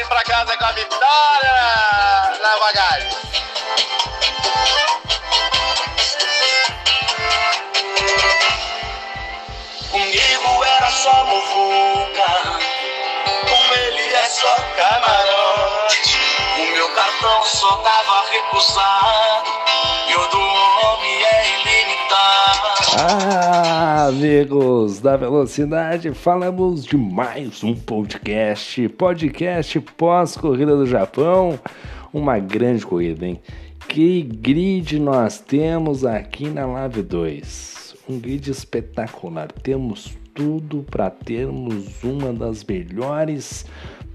vir pra casa com a vitória na bagagem. Comigo era só muvuca, com ele é só camarote. O meu cartão só tava recusado, e o do homem é ilimitado. Ah, amigos da Velocidade, falamos de mais um podcast, podcast pós-corrida do Japão, uma grande corrida, hein? Que grid nós temos aqui na Live 2? Um grid espetacular, temos tudo para termos uma das melhores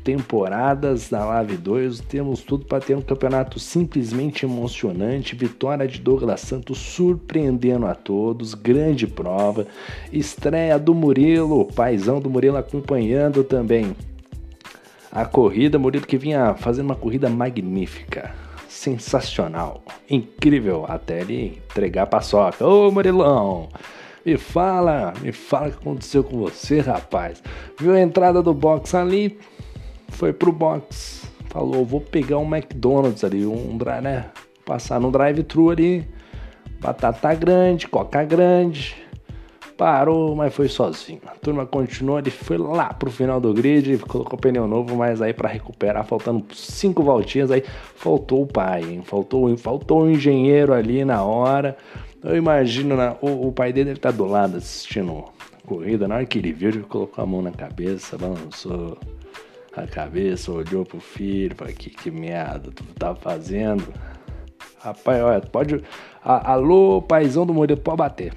temporadas da Live 2. Temos tudo para ter um campeonato simplesmente emocionante. Vitória de Douglas Santos surpreendendo a todos. Grande prova. Estreia do Murilo, paizão do Murilo acompanhando também a corrida. Murilo que vinha fazendo uma corrida magnífica. Sensacional, incrível, até ele entregar a paçoca. Ô Murilão, me fala, me fala o que aconteceu com você, rapaz. Viu a entrada do box ali? Foi pro box. Falou, vou pegar um McDonald's ali, um drive, né? Passar no drive-thru ali. Batata grande, coca grande. Parou, mas foi sozinho. A turma continuou, ele foi lá pro final do grid, colocou pneu novo, mas aí para recuperar, faltando cinco voltinhas, aí faltou o pai, hein? Faltou, faltou o engenheiro ali na hora. Eu imagino, né? o, o pai dele deve estar do lado assistindo a corrida. Na hora que ele viu, ele colocou a mão na cabeça, balançou a cabeça, olhou pro filho, falou, que, que merda tu tá fazendo? Rapaz, olha, pode. A, alô, paizão do Murilo, pode bater.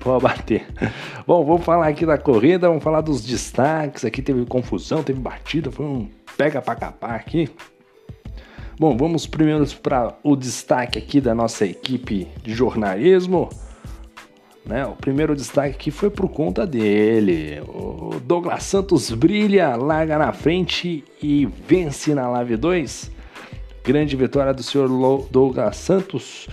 Pode bater. Bom, vamos falar aqui da corrida, vamos falar dos destaques. Aqui teve confusão, teve batida, foi um pega pra capar aqui. Bom, vamos primeiro para o destaque aqui da nossa equipe de jornalismo. Né? O primeiro destaque aqui foi por conta dele. O Douglas Santos brilha, larga na frente e vence na Live 2. Grande vitória do senhor Douglas Santos.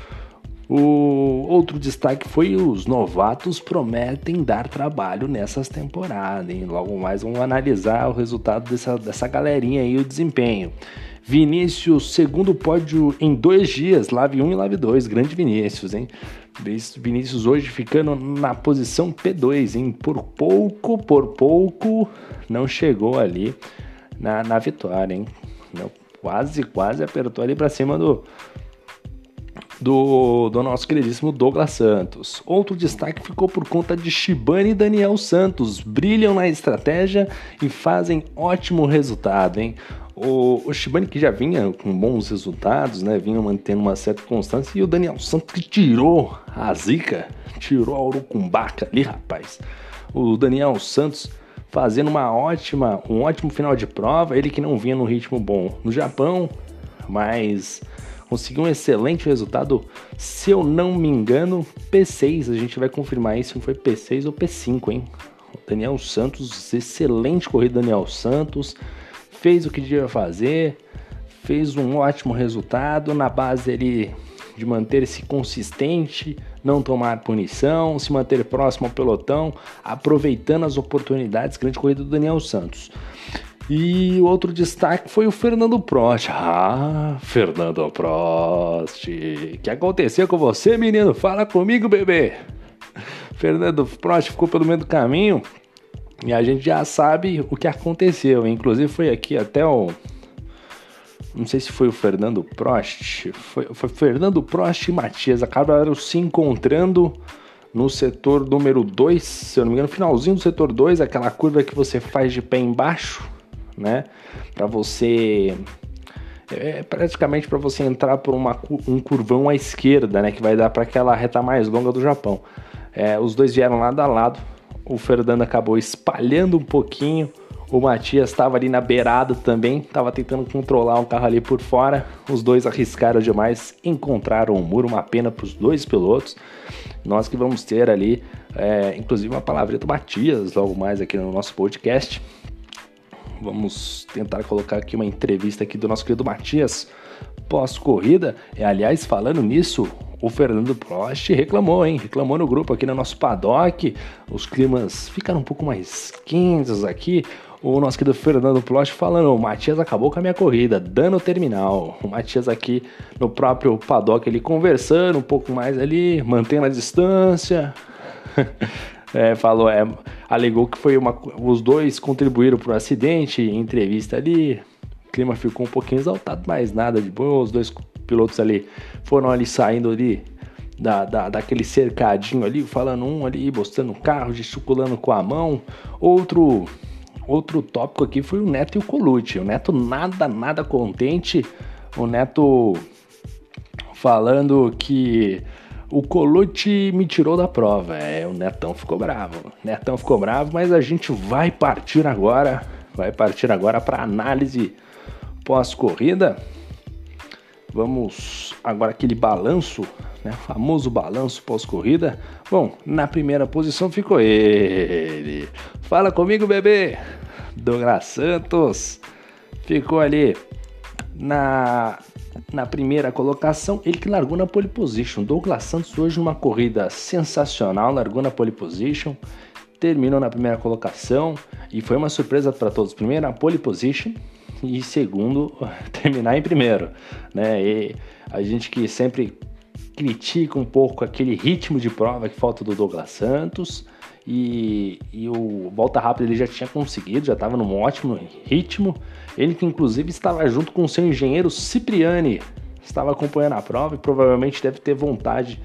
O outro destaque foi os novatos prometem dar trabalho nessas temporadas. Hein? Logo mais vamos analisar o resultado dessa, dessa galerinha aí, o desempenho. Vinícius, segundo pódio em dois dias, Live 1 e Live 2. Grande Vinícius, hein? Vinícius hoje ficando na posição P2, hein? Por pouco, por pouco, não chegou ali na, na vitória, hein? Não, quase, quase apertou ali para cima do, do, do nosso queridíssimo Douglas Santos. Outro destaque ficou por conta de Shibane e Daniel Santos. Brilham na estratégia e fazem ótimo resultado, hein? O, o Shibane que já vinha com bons resultados, né? Vinha mantendo uma certa constância. E o Daniel Santos que tirou a zica, tirou a urucumbaca ali, rapaz. O Daniel Santos fazendo uma ótima, um ótimo final de prova. Ele que não vinha no ritmo bom no Japão, mas conseguiu um excelente resultado. Se eu não me engano, P6. A gente vai confirmar isso se foi P6 ou P5, hein? Daniel Santos, excelente corrida, Daniel Santos fez o que devia fazer, fez um ótimo resultado na base ele de manter-se consistente, não tomar punição, se manter próximo ao pelotão, aproveitando as oportunidades. Grande corrida do Daniel Santos. E outro destaque foi o Fernando Prost. Ah, Fernando Prost. O que aconteceu com você, menino? Fala comigo, bebê. Fernando Prost ficou pelo meio do caminho e a gente já sabe o que aconteceu. Inclusive foi aqui até o. Não sei se foi o Fernando Prost. Foi, foi Fernando Prost e Matias. Acabaram se encontrando no setor número 2, se eu não me engano, finalzinho do setor 2, aquela curva que você faz de pé embaixo, né? Para você é praticamente para você entrar por uma, um curvão à esquerda, né? Que vai dar para aquela reta mais longa do Japão. É, os dois vieram lado a lado o Fernando acabou espalhando um pouquinho. O Matias estava ali na beirada também, estava tentando controlar um carro ali por fora. Os dois arriscaram demais, encontraram o um muro, uma pena para os dois pilotos. Nós que vamos ter ali, é, inclusive, uma palavra do Matias logo mais aqui no nosso podcast. Vamos tentar colocar aqui uma entrevista aqui do nosso querido Matias pós-corrida. E, aliás, falando nisso, o Fernando Prost reclamou, hein? Reclamou no grupo aqui no nosso paddock. Os climas ficaram um pouco mais quentes aqui. o nosso querido Fernando Plotti falando: o Matias acabou com a minha corrida, dando terminal. O Matias aqui no próprio paddock, ele conversando um pouco mais ali, mantendo a distância. é, falou, é, alegou que foi uma. Os dois contribuíram para o acidente, entrevista ali. O clima ficou um pouquinho exaltado, mas nada de boa. Os dois pilotos ali foram ali saindo ali da, da, daquele cercadinho ali, falando um ali, mostrando o carro, gesticulando com a mão. Outro outro tópico aqui foi o Neto e o Colucci. O Neto nada, nada contente. O Neto falando que o Colucci me tirou da prova. É, o Netão ficou bravo. O Netão ficou bravo, mas a gente vai partir agora, vai partir agora para análise pós-corrida. Vamos agora aquele balanço, né? Famoso balanço pós-corrida. Bom, na primeira posição ficou ele. Fala comigo, bebê. Douglas Santos ficou ali na na primeira colocação, ele que largou na pole position. Douglas Santos hoje numa corrida sensacional, largou na pole position, terminou na primeira colocação e foi uma surpresa para todos. Primeiro, na pole position, e segundo, terminar em primeiro, né? E a gente que sempre critica um pouco aquele ritmo de prova que falta do Douglas Santos e, e o volta rápida ele já tinha conseguido, já estava num ótimo ritmo. Ele que inclusive estava junto com o seu engenheiro Cipriani, estava acompanhando a prova e provavelmente deve ter vontade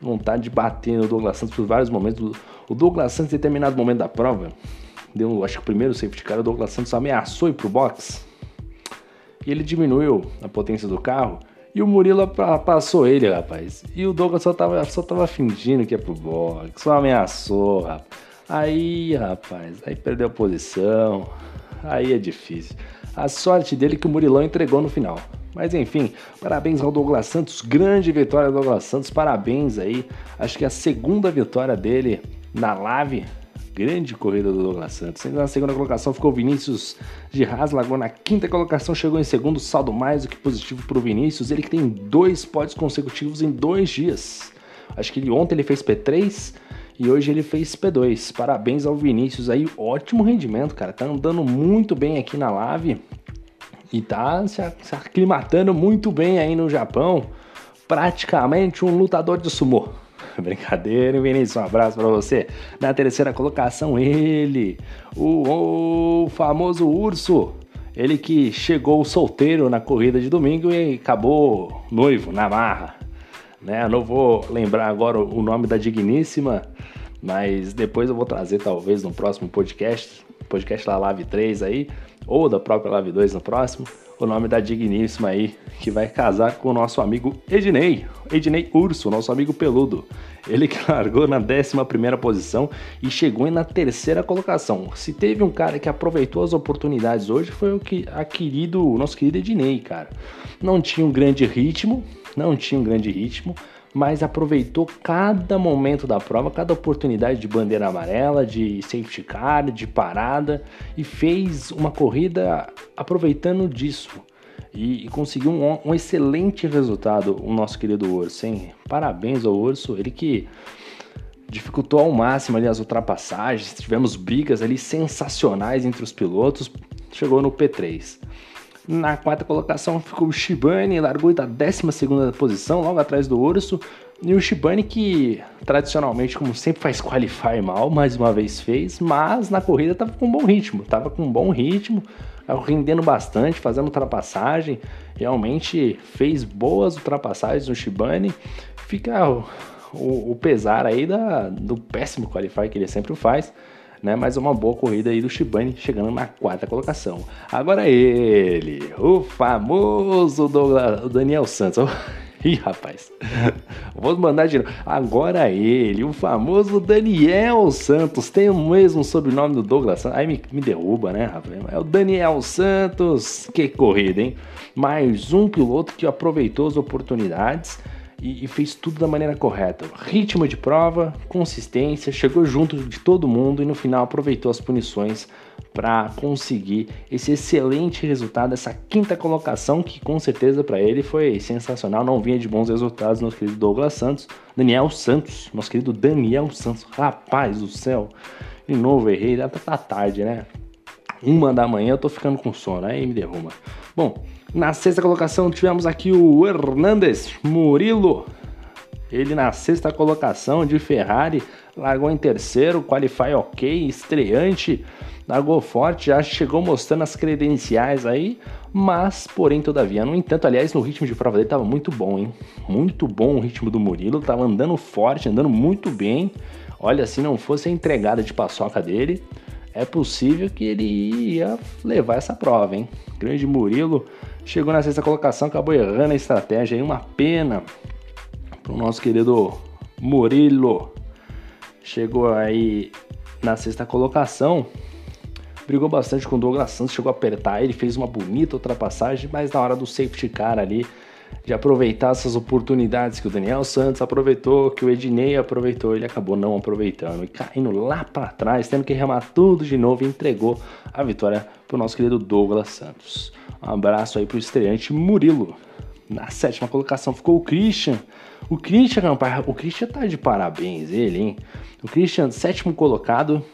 vontade de bater no Douglas Santos por vários momentos. O Douglas Santos, em determinado momento da prova, deu, acho que o primeiro safety car, o Douglas Santos ameaçou ir pro box e ele diminuiu a potência do carro e o Murilo passou ele, rapaz. E o Douglas só tava, só tava fingindo que ia pro box, só ameaçou, rapaz. Aí, rapaz, aí perdeu a posição. Aí é difícil. A sorte dele é que o Murilão entregou no final. Mas enfim, parabéns ao Douglas Santos, grande vitória do Douglas Santos, parabéns aí. Acho que é a segunda vitória dele na live Grande corrida do Douglas Santos. Na segunda colocação ficou Vinícius de Haas, largou na quinta colocação, chegou em segundo, saldo mais do que positivo para o Vinícius. Ele que tem dois pódios consecutivos em dois dias. Acho que ele, ontem ele fez P3 e hoje ele fez P2. Parabéns ao Vinícius aí, ótimo rendimento, cara. Tá andando muito bem aqui na live e tá se aclimatando muito bem aí no Japão. Praticamente um lutador de sumô. Brincadeira, Vinícius, um abraço para você. Na terceira colocação, ele, o, o famoso urso. Ele que chegou solteiro na corrida de domingo e acabou noivo na marra. Né? Não vou lembrar agora o nome da digníssima, mas depois eu vou trazer talvez no próximo podcast, podcast da Live 3 aí, ou da própria Live 2 no próximo o nome da digníssima aí, que vai casar com o nosso amigo Ednei, Ednei Urso, nosso amigo peludo. Ele que largou na 11 posição e chegou na terceira colocação. Se teve um cara que aproveitou as oportunidades hoje, foi o que a querido, o nosso querido Ednei, cara. Não tinha um grande ritmo, não tinha um grande ritmo, mas aproveitou cada momento da prova, cada oportunidade de bandeira amarela, de safety car, de parada e fez uma corrida aproveitando disso. E, e conseguiu um, um, excelente resultado, o nosso querido Urso, hein? Parabéns ao Urso, ele que dificultou ao máximo ali as ultrapassagens, tivemos brigas ali sensacionais entre os pilotos, chegou no P3. Na quarta colocação ficou o Shibane, largou da 12 posição, logo atrás do Urso. E o Shibane que tradicionalmente, como sempre, faz qualify mal, mais uma vez fez, mas na corrida estava com um bom ritmo, estava com um bom ritmo, rendendo bastante, fazendo ultrapassagem, realmente fez boas ultrapassagens no Shibane. Fica o, o, o pesar aí da, do péssimo qualify que ele sempre faz né? Mas uma boa corrida aí do Shibane chegando na quarta colocação. Agora ele, o famoso Douglas, Daniel Santos. Ih, rapaz, vou mandar de novo. Agora ele, o famoso Daniel Santos, tem o mesmo sobrenome do Douglas Santos. Aí me, me derruba, né, rapaz? É o Daniel Santos. Que corrida, hein? Mais um piloto que aproveitou as oportunidades e, e, fez tudo da maneira correta. Ritmo de prova, consistência, chegou junto de todo mundo e no final aproveitou as punições para conseguir esse excelente resultado, essa quinta colocação que com certeza para ele foi sensacional, não vinha de bons resultados, nosso querido Douglas Santos, Daniel Santos, nosso querido Daniel Santos, rapaz do céu, de novo errei, tá, tá tarde, né? uma da manhã, eu tô ficando com sono, aí me derruba. Bom, na sexta colocação tivemos aqui o Hernandes Murilo. Ele na sexta colocação de Ferrari, largou em terceiro, qualify ok, estreante, largou forte, já chegou mostrando as credenciais aí, mas, porém, todavia, no entanto, aliás, no ritmo de prova dele tava muito bom, hein? Muito bom o ritmo do Murilo, tava andando forte, andando muito bem. Olha, se não fosse a entregada de paçoca dele, é possível que ele ia levar essa prova, hein? Grande Murilo chegou na sexta colocação, acabou errando a estratégia uma pena para o nosso querido Murilo. Chegou aí na sexta colocação, brigou bastante com o Douglas Santos, chegou a apertar ele, fez uma bonita ultrapassagem, mas na hora do safety car ali, de aproveitar essas oportunidades que o Daniel Santos aproveitou, que o Ednei aproveitou, ele acabou não aproveitando e caindo lá para trás, tendo que remar tudo de novo e entregou a vitória para o nosso querido Douglas Santos. Um abraço aí para o estreante Murilo. Na sétima colocação ficou o Christian. O Christian, o Christian tá de parabéns, ele, hein? O Christian, sétimo colocado,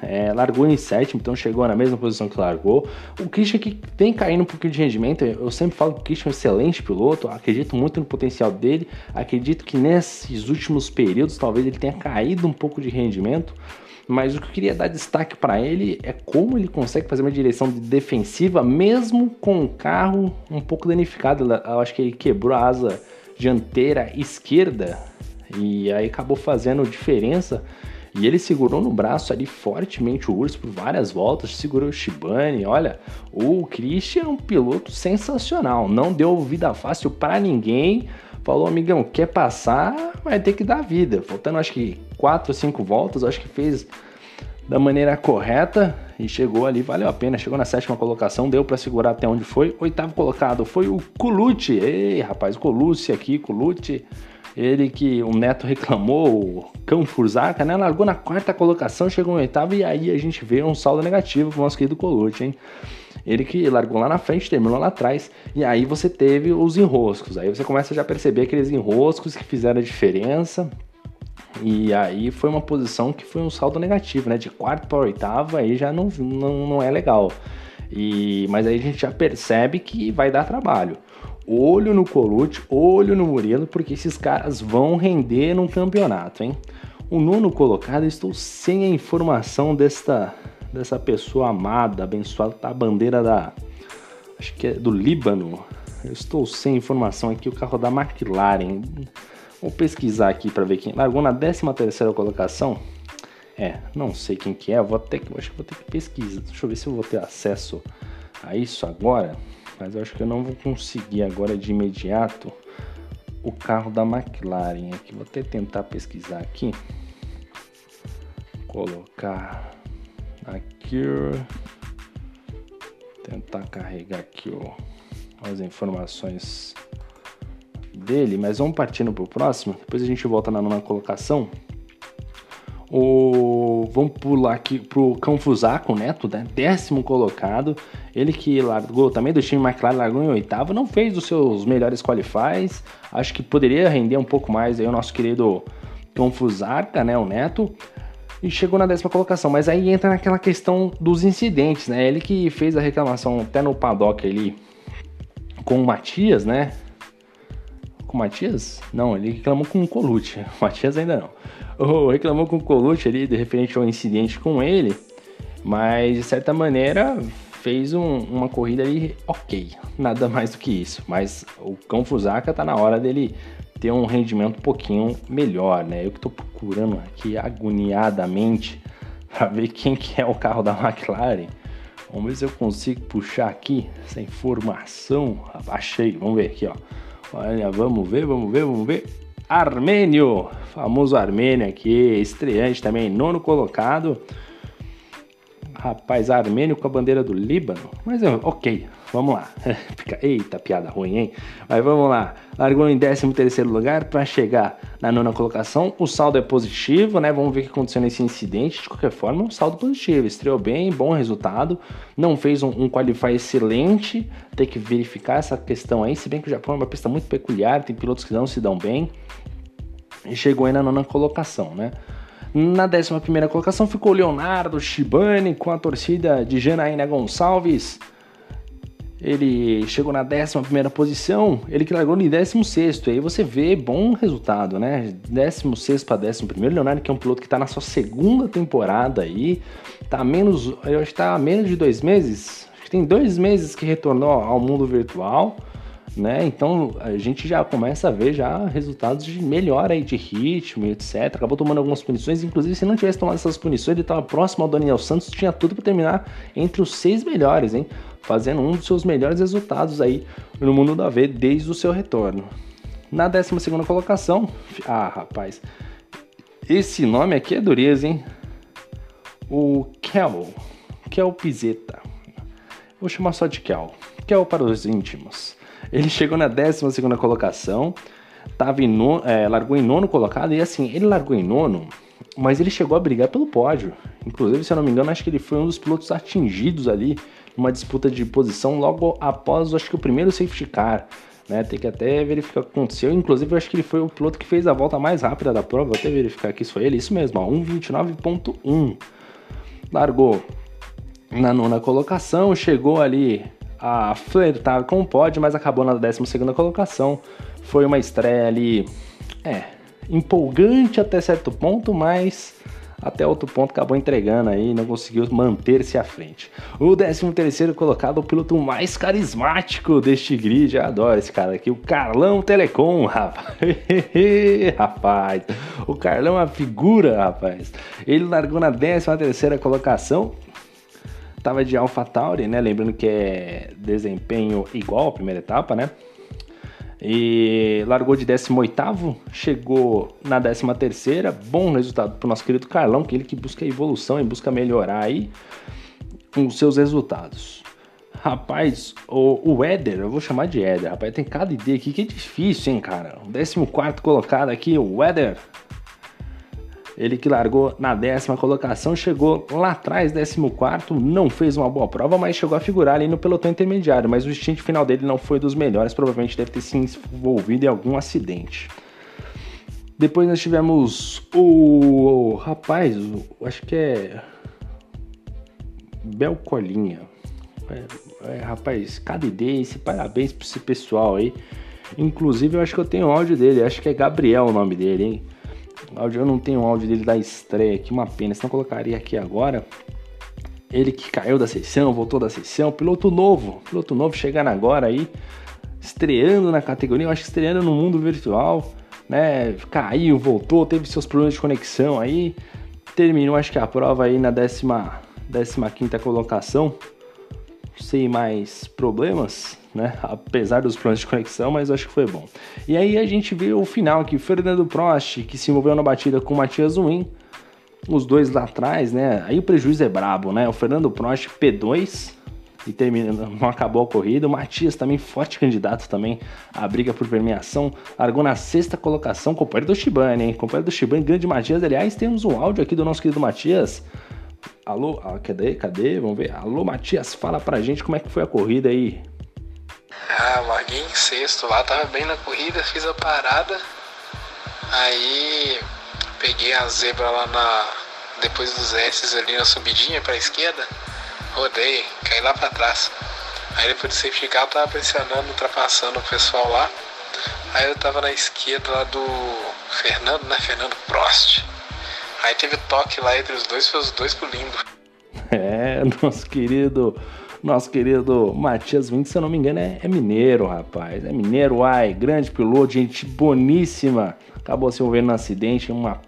é, largou em sétimo, então chegou na mesma posição que largou. O Christian que vem caindo um pouquinho de rendimento, eu sempre falo que o Christian é um excelente piloto, acredito muito no potencial dele, acredito que nesses últimos períodos talvez ele tenha caído um pouco de rendimento, mas o que eu queria dar destaque para ele é como ele consegue fazer uma direção defensiva mesmo com o carro um pouco danificado. Eu acho que ele quebrou a asa dianteira esquerda e aí acabou fazendo diferença e ele segurou no braço ali fortemente o urso por várias voltas, segurou o Shibane. Olha, o Christian é um piloto sensacional, não deu vida fácil para ninguém. Falou, amigão, quer passar, vai ter que dar vida. Faltando acho que quatro ou cinco voltas, acho que fez da maneira correta e chegou ali, valeu a pena. Chegou na sétima colocação, deu para segurar até onde foi. Oitavo colocado foi o Colucci. Ei, rapaz, Colucci aqui, Colucci ele que o Neto reclamou, o Cão Furzaca, né? Largou na quarta colocação, chegou no oitavo e aí a gente vê um saldo negativo pro nosso querido Colucci, hein? Ele que largou lá na frente, terminou lá atrás, e aí você teve os enroscos. Aí você começa já a perceber aqueles enroscos que fizeram a diferença. E aí foi uma posição que foi um saldo negativo, né? De quarto para oitavo, aí já não, não, não é legal. E, mas aí a gente já percebe que vai dar trabalho olho no Colucci, olho no Murilo, porque esses caras vão render no campeonato, hein? O nono colocado, estou sem a informação desta, dessa pessoa amada, abençoada, tá a bandeira da. Acho que é do Líbano. Eu estou sem informação aqui, o carro da McLaren. Vou pesquisar aqui para ver quem. Largou na 13 terceira colocação. É, não sei quem que é, vou ter que, acho que vou ter que pesquisar. Deixa eu ver se eu vou ter acesso a isso agora mas eu acho que eu não vou conseguir agora de imediato o carro da McLaren aqui. Vou até tentar pesquisar aqui. Colocar aqui. Tentar carregar aqui ó, as informações dele, mas vamos partindo para o próximo. Depois a gente volta na nona colocação. O, vamos pular aqui pro Cão Neto, né? Décimo colocado. Ele que largou também do time McLaren, largou em oitavo, não fez os seus melhores qualifies. Acho que poderia render um pouco mais aí o nosso querido Cão né? O Neto. E chegou na décima colocação. Mas aí entra naquela questão dos incidentes, né? Ele que fez a reclamação até no paddock ali com o Matias, né? Com o Matias? Não, ele reclamou com o Colucci. O Matias ainda não reclamou com o Colucci ali, de referente ao incidente com ele, mas de certa maneira fez um, uma corrida ali ok, nada mais do que isso. Mas o Cão Fusaka tá na hora dele ter um rendimento um pouquinho melhor, né? Eu que tô procurando aqui agoniadamente para ver quem que é o carro da McLaren. Vamos ver se eu consigo puxar aqui essa informação. Abaixei, vamos ver aqui, ó. Olha, vamos ver, vamos ver, vamos ver. Armênio, famoso Armênio aqui, estreante também, nono colocado. Rapaz, Armênio com a bandeira do Líbano. Mas ok, vamos lá. Eita, piada ruim, hein? Mas vamos lá. Largou em 13 terceiro lugar para chegar na nona colocação. O saldo é positivo, né? Vamos ver o que aconteceu nesse incidente. De qualquer forma, um saldo positivo. Estreou bem, bom resultado. Não fez um, um qualify excelente. Tem que verificar essa questão aí. Se bem que o Japão é uma pista muito peculiar, tem pilotos que não se dão bem. E chegou aí na nona colocação, né? Na 11 colocação ficou Leonardo Shibani com a torcida de Janaína Gonçalves. Ele chegou na 11 posição, ele que largou em 16. Aí você vê bom resultado, né? 16 para 11. Leonardo, que é um piloto que está na sua segunda temporada aí, tá menos, eu acho que tá menos de dois meses. Acho que tem dois meses que retornou ao mundo virtual né? Então a gente já começa a ver já resultados de melhora aí de ritmo, etc. Acabou tomando algumas punições, inclusive se não tivesse tomado essas punições, ele estava próximo ao Daniel Santos, tinha tudo para terminar entre os seis melhores, hein? Fazendo um dos seus melhores resultados aí no mundo da V desde o seu retorno. Na 12 segunda colocação, ah, rapaz, esse nome aqui é dureza, hein? O Kel, Kel Pizeta. Vou chamar só de Kel. Kel para os íntimos. Ele chegou na 12 colocação, tava em nono, é, largou em nono colocado, e assim, ele largou em nono, mas ele chegou a brigar pelo pódio. Inclusive, se eu não me engano, acho que ele foi um dos pilotos atingidos ali numa disputa de posição logo após, acho que o primeiro safety car. Né, tem que até verificar o que aconteceu. Inclusive, eu acho que ele foi o piloto que fez a volta mais rápida da prova. Vou até verificar aqui se foi ele. Isso mesmo, 1,29,1. Largou na nona colocação, chegou ali a flertar com o pódio, mas acabou na 12 colocação. Foi uma estreia ali, é, empolgante até certo ponto, mas até outro ponto acabou entregando aí, não conseguiu manter-se à frente. O 13 colocado, o piloto mais carismático deste grid, eu adoro esse cara aqui, o Carlão Telecom, rapaz. rapaz, o Carlão é uma figura, rapaz. Ele largou na 13 colocação, Tava de AlphaTauri, né? Lembrando que é desempenho igual à primeira etapa, né? E largou de 18, chegou na 13, bom resultado para o nosso querido Carlão, que ele que busca evolução e busca melhorar aí os seus resultados. Rapaz, o, o Éder, eu vou chamar de Éder, rapaz, tem cada ideia aqui que é difícil, hein, cara. O 14 colocado aqui, o Éder ele que largou na décima colocação, chegou lá atrás, 14, não fez uma boa prova, mas chegou a figurar ali no pelotão intermediário. Mas o stint final dele não foi dos melhores, provavelmente deve ter se envolvido em algum acidente. Depois nós tivemos o, o rapaz, o, acho que é Belcolinha. É, é, rapaz, cadidense, parabéns para esse pessoal aí. Inclusive, eu acho que eu tenho áudio dele, acho que é Gabriel o nome dele, hein? Eu não tenho áudio dele da estreia, que uma pena, senão colocaria aqui agora. Ele que caiu da sessão, voltou da sessão, piloto novo, piloto novo chegando agora aí, estreando na categoria, eu acho que estreando no mundo virtual, né? Caiu, voltou, teve seus problemas de conexão aí, terminou acho que a prova aí na décima, décima quinta colocação, sem mais problemas, né? Apesar dos problemas de conexão, mas acho que foi bom. E aí a gente vê o final aqui, Fernando Prost, que se envolveu na batida com o Matias Win, os dois lá atrás, né? Aí o prejuízo é brabo, né? O Fernando Prost P2 e termina, não acabou a corrida. O Matias também forte candidato também à briga por premiação, largou na sexta colocação, companheiro do Shibane, hein? Companheiro do Shibane, grande Matias. Aliás, temos um áudio aqui do nosso querido Matias. Alô, ah, cadê? Cadê? Vamos ver. Alô, Matias, fala pra gente como é que foi a corrida aí. Ah, larguei em sexto lá, tava bem na corrida, fiz a parada. Aí peguei a zebra lá na. Depois dos S ali na subidinha pra esquerda. Rodei, caí lá pra trás. Aí depois de safety car eu tava pressionando, ultrapassando o pessoal lá. Aí eu tava na esquerda lá do Fernando, né? Fernando Prost. Aí teve toque lá entre os dois, foi os dois pulindo. É, nosso querido nosso querido Matias Vinck, se eu não me engano, é, é, mineiro, rapaz. É mineiro, ai, grande piloto, gente boníssima. Acabou se envolvendo no acidente, uma...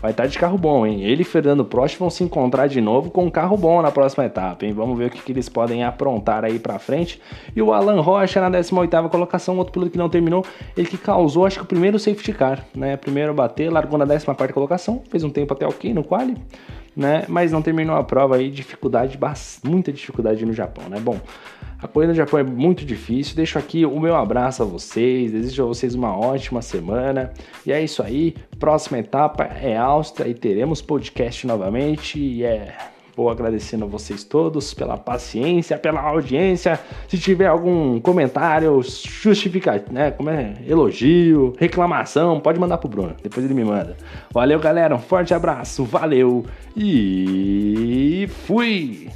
vai estar de carro bom, hein? Ele e Fernando Prost vão se encontrar de novo com um carro bom na próxima etapa, hein? Vamos ver o que, que eles podem aprontar aí pra frente. E o Alan Rocha na 18ª colocação, outro piloto que não terminou, ele que causou, acho que o primeiro safety car, né? Primeiro bater, largou na 14ª colocação, fez um tempo até ok no quali né? Mas não terminou a prova aí, dificuldade, muita dificuldade no Japão, né? Bom, a corrida no Japão é muito difícil. Deixo aqui o meu abraço a vocês, desejo a vocês uma ótima semana. E é isso aí. Próxima etapa é Áustria e teremos podcast novamente. E é Vou agradecendo a vocês todos pela paciência, pela audiência. Se tiver algum comentário, justificar, né? Como é? Elogio, reclamação, pode mandar pro Bruno. Depois ele me manda. Valeu, galera. Um forte abraço. Valeu e fui!